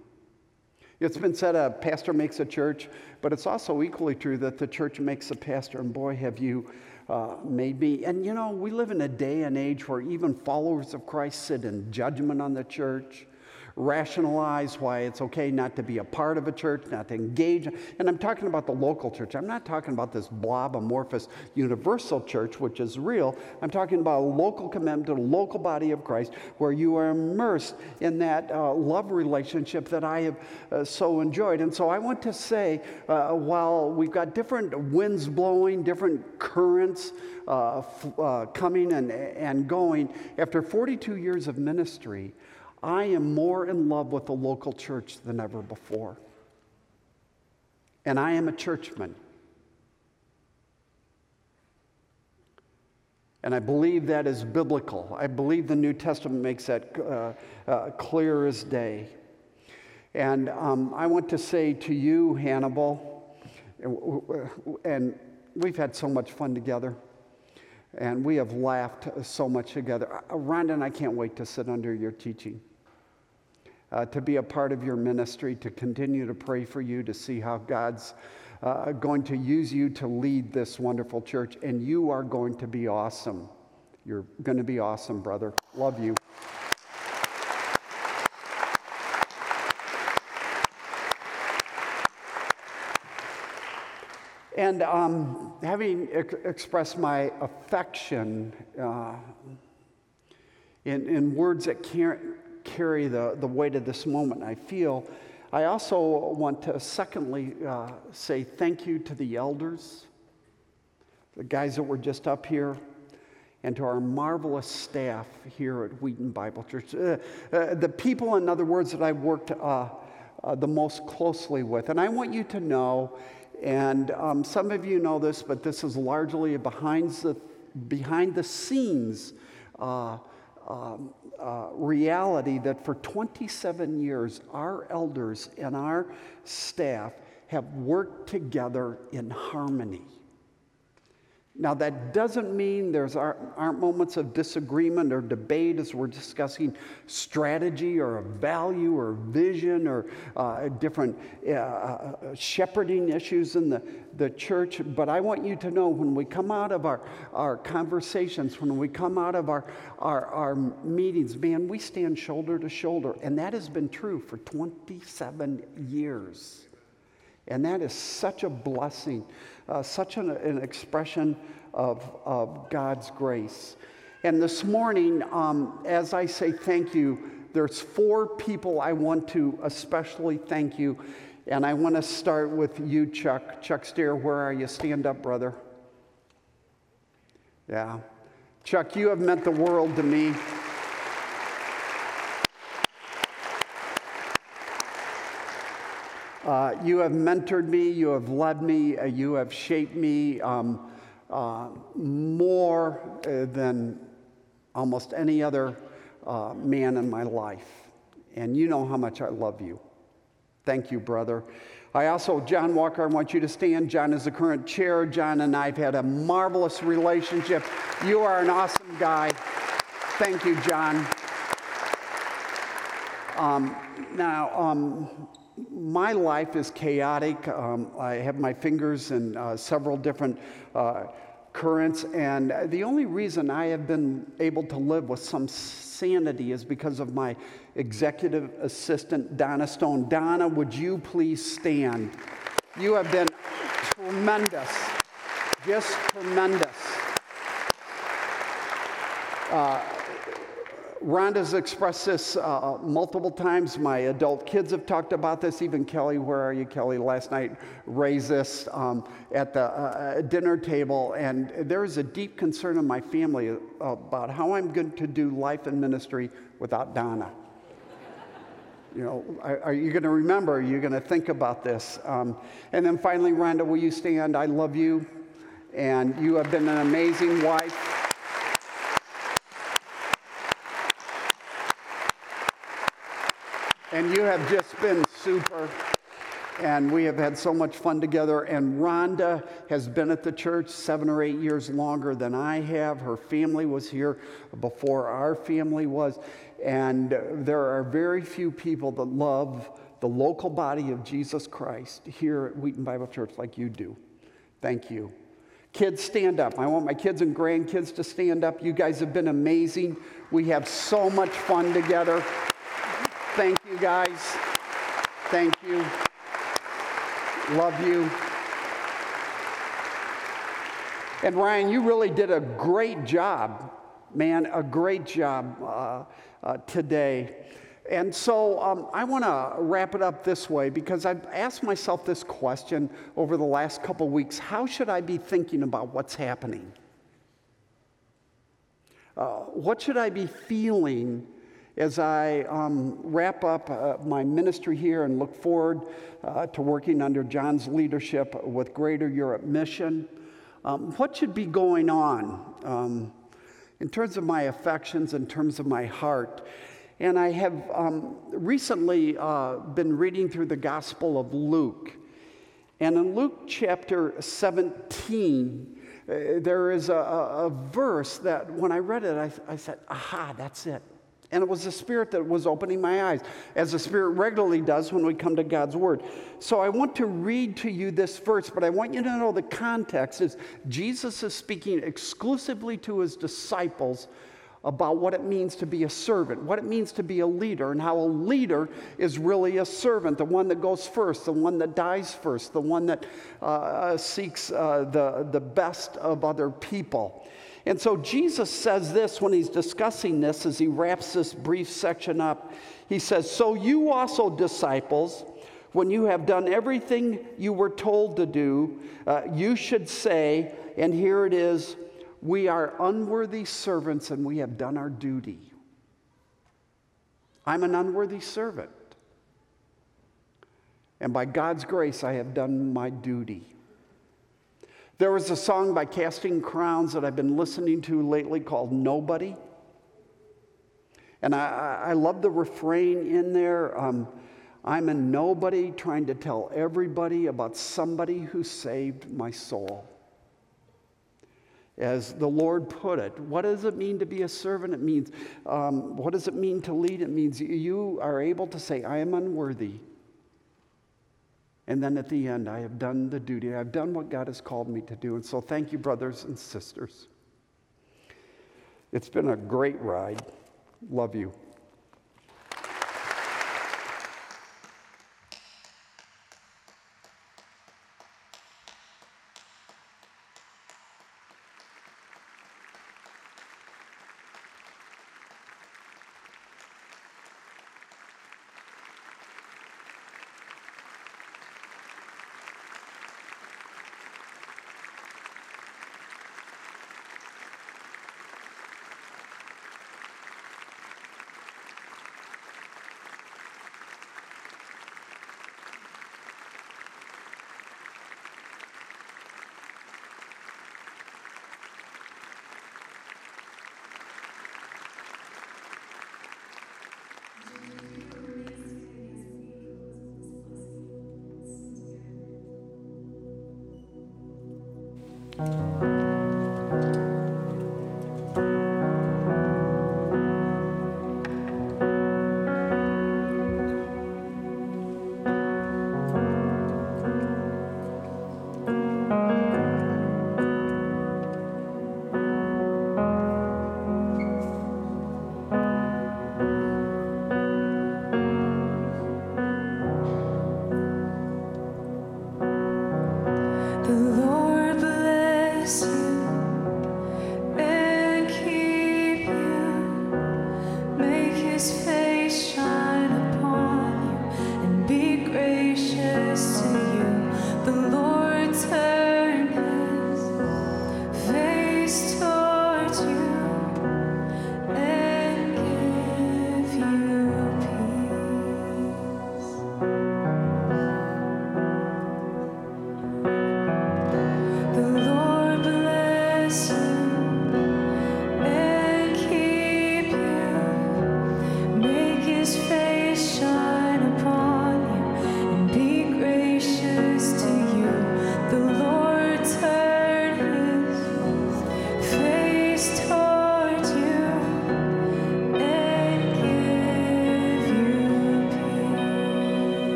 Speaker 12: It's been said a pastor makes a church, but it's also equally true that the church makes a pastor. And boy, have you uh, made me. And you know, we live in a day and age where even followers of Christ sit in judgment on the church rationalize why it's okay not to be a part of a church, not to engage. And I'm talking about the local church. I'm not talking about this blob amorphous universal church, which is real. I'm talking about a local commitment to the local body of Christ where you are immersed in that uh, love relationship that I have uh, so enjoyed. And so I want to say, uh, while we've got different winds blowing, different currents, uh, uh, coming and, and going. After 42 years of ministry, I am more in love with the local church than ever before. And I am a churchman. And I believe that is biblical. I believe the New Testament makes that uh, uh, clear as day. And um, I want to say to you, Hannibal, and we've had so much fun together, and we have laughed so much together. Uh, Rhonda and I can't wait to sit under your teaching uh, to be a part of your ministry, to continue to pray for you, to see how God's uh, going to use you to lead this wonderful church. And you are going to be awesome. You're going to be awesome, brother. Love you. And um, having ex- expressed my affection uh, in, in words that can't carry the, the weight of this moment. I feel I also want to, secondly, uh, say thank you to the elders, the guys that were just up here, and to our marvelous staff here at Wheaton Bible Church. Uh, uh, the people, in other words, that I've worked uh, uh, the most closely with. And I want you to know, and um, some of you know this, but this is largely behind the, behind the scenes. Uh, um, uh, reality that for 27 years, our elders and our staff have worked together in harmony. Now, that doesn't mean there aren't moments of disagreement or debate as we're discussing strategy or a value or vision or uh, different uh, uh, shepherding issues in the, the church. But I want you to know when we come out of our, our conversations, when we come out of our, our, our meetings, man, we stand shoulder to shoulder. And that has been true for 27 years. And that is such a blessing, uh, such an, an expression of, of God's grace. And this morning, um, as I say thank you, there's four people I want to especially thank you. And I want to start with you, Chuck. Chuck Steer, where are you? Stand up, brother. Yeah. Chuck, you have meant the world to me. Uh, you have mentored me, you have led me, uh, you have shaped me um, uh, more uh, than almost any other uh, man in my life. And you know how much I love you. Thank you, brother. I also, John Walker, I want you to stand. John is the current chair. John and I have had a marvelous relationship. You are an awesome guy. Thank you, John. Um, now, um, my life is chaotic. Um, I have my fingers in uh, several different uh, currents, and the only reason I have been able to live with some sanity is because of my executive assistant, Donna Stone. Donna, would you please stand? You have been tremendous, just tremendous. Uh, Rhonda's expressed this uh, multiple times. My adult kids have talked about this. Even Kelly, where are you, Kelly? Last night raised this um, at the uh, dinner table. And there is a deep concern in my family about how I'm going to do life and ministry without Donna. <laughs> You know, are, are you going to remember? Are you going to think about this? Um, and then finally, Rhonda, will you stand? I love you. And you have been an amazing wife. And you have just been super. And we have had so much fun together. And Rhonda has been at the church seven or eight years longer than I have. Her family was here before our family was. And there are very few people that love the local body of Jesus Christ here at Wheaton Bible Church like you do. Thank you. Kids, stand up. I want my kids and grandkids to stand up. You guys have been amazing. We have so much fun together. Thank you, guys. Thank you. Love you. And Ryan, you really did a great job, man, a great job uh, uh, today. And so um, I want to wrap it up this way because I've asked myself this question over the last couple weeks How should I be thinking about what's happening? Uh, what should I be feeling as I um, wrap up uh, my ministry here and look forward uh, to working under John's leadership with Greater Europe Mission? Um, what should be going on um, in terms of my affections, in terms of my heart? And I have um, recently uh, been reading through the Gospel of Luke. And in Luke chapter 17, uh, there is a, a, verse that when I read it, I, I said, aha, that's it. And it was the Spirit that was opening my eyes, as the Spirit regularly does when we come to God's Word. So I want to read to you this verse, but I want you to know the context is Jesus is speaking exclusively to his disciples about what it means to be a servant, what it means to be a leader, and how a leader is really a servant, the one that goes first, the one that dies first, the one that uh, seeks uh, the, the best of other people. And so Jesus says this when he's discussing this as he wraps this brief section up. He says, So you also, disciples, when you have done everything you were told to do, uh, you should say, and here it is, we are unworthy servants and we have done our duty. I'm an unworthy servant. And by God's grace, I have done my duty. There was a song by Casting Crowns that I've been listening to lately called Nobody. And I, I love the refrain in there. Um, I'm a nobody trying to tell everybody about somebody who saved my soul. As the Lord put it, what does it mean to be a servant? It means, um, what does it mean to lead? It means you are able to say, I am unworthy. And then at the end, I have done the duty. I've done what God has called me to do. And so thank you, brothers and sisters. It's been a great ride. Love you.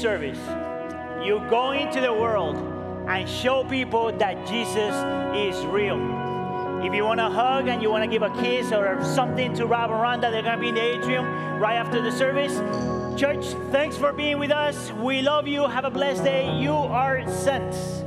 Speaker 4: Service, you go into the world and show people that Jesus is real. If you want to hug and you want to give a kiss or something to Rob and Rhonda, they're going to be in the atrium right after the service. Church, thanks for being with us. We love you. Have a blessed day. You are sent.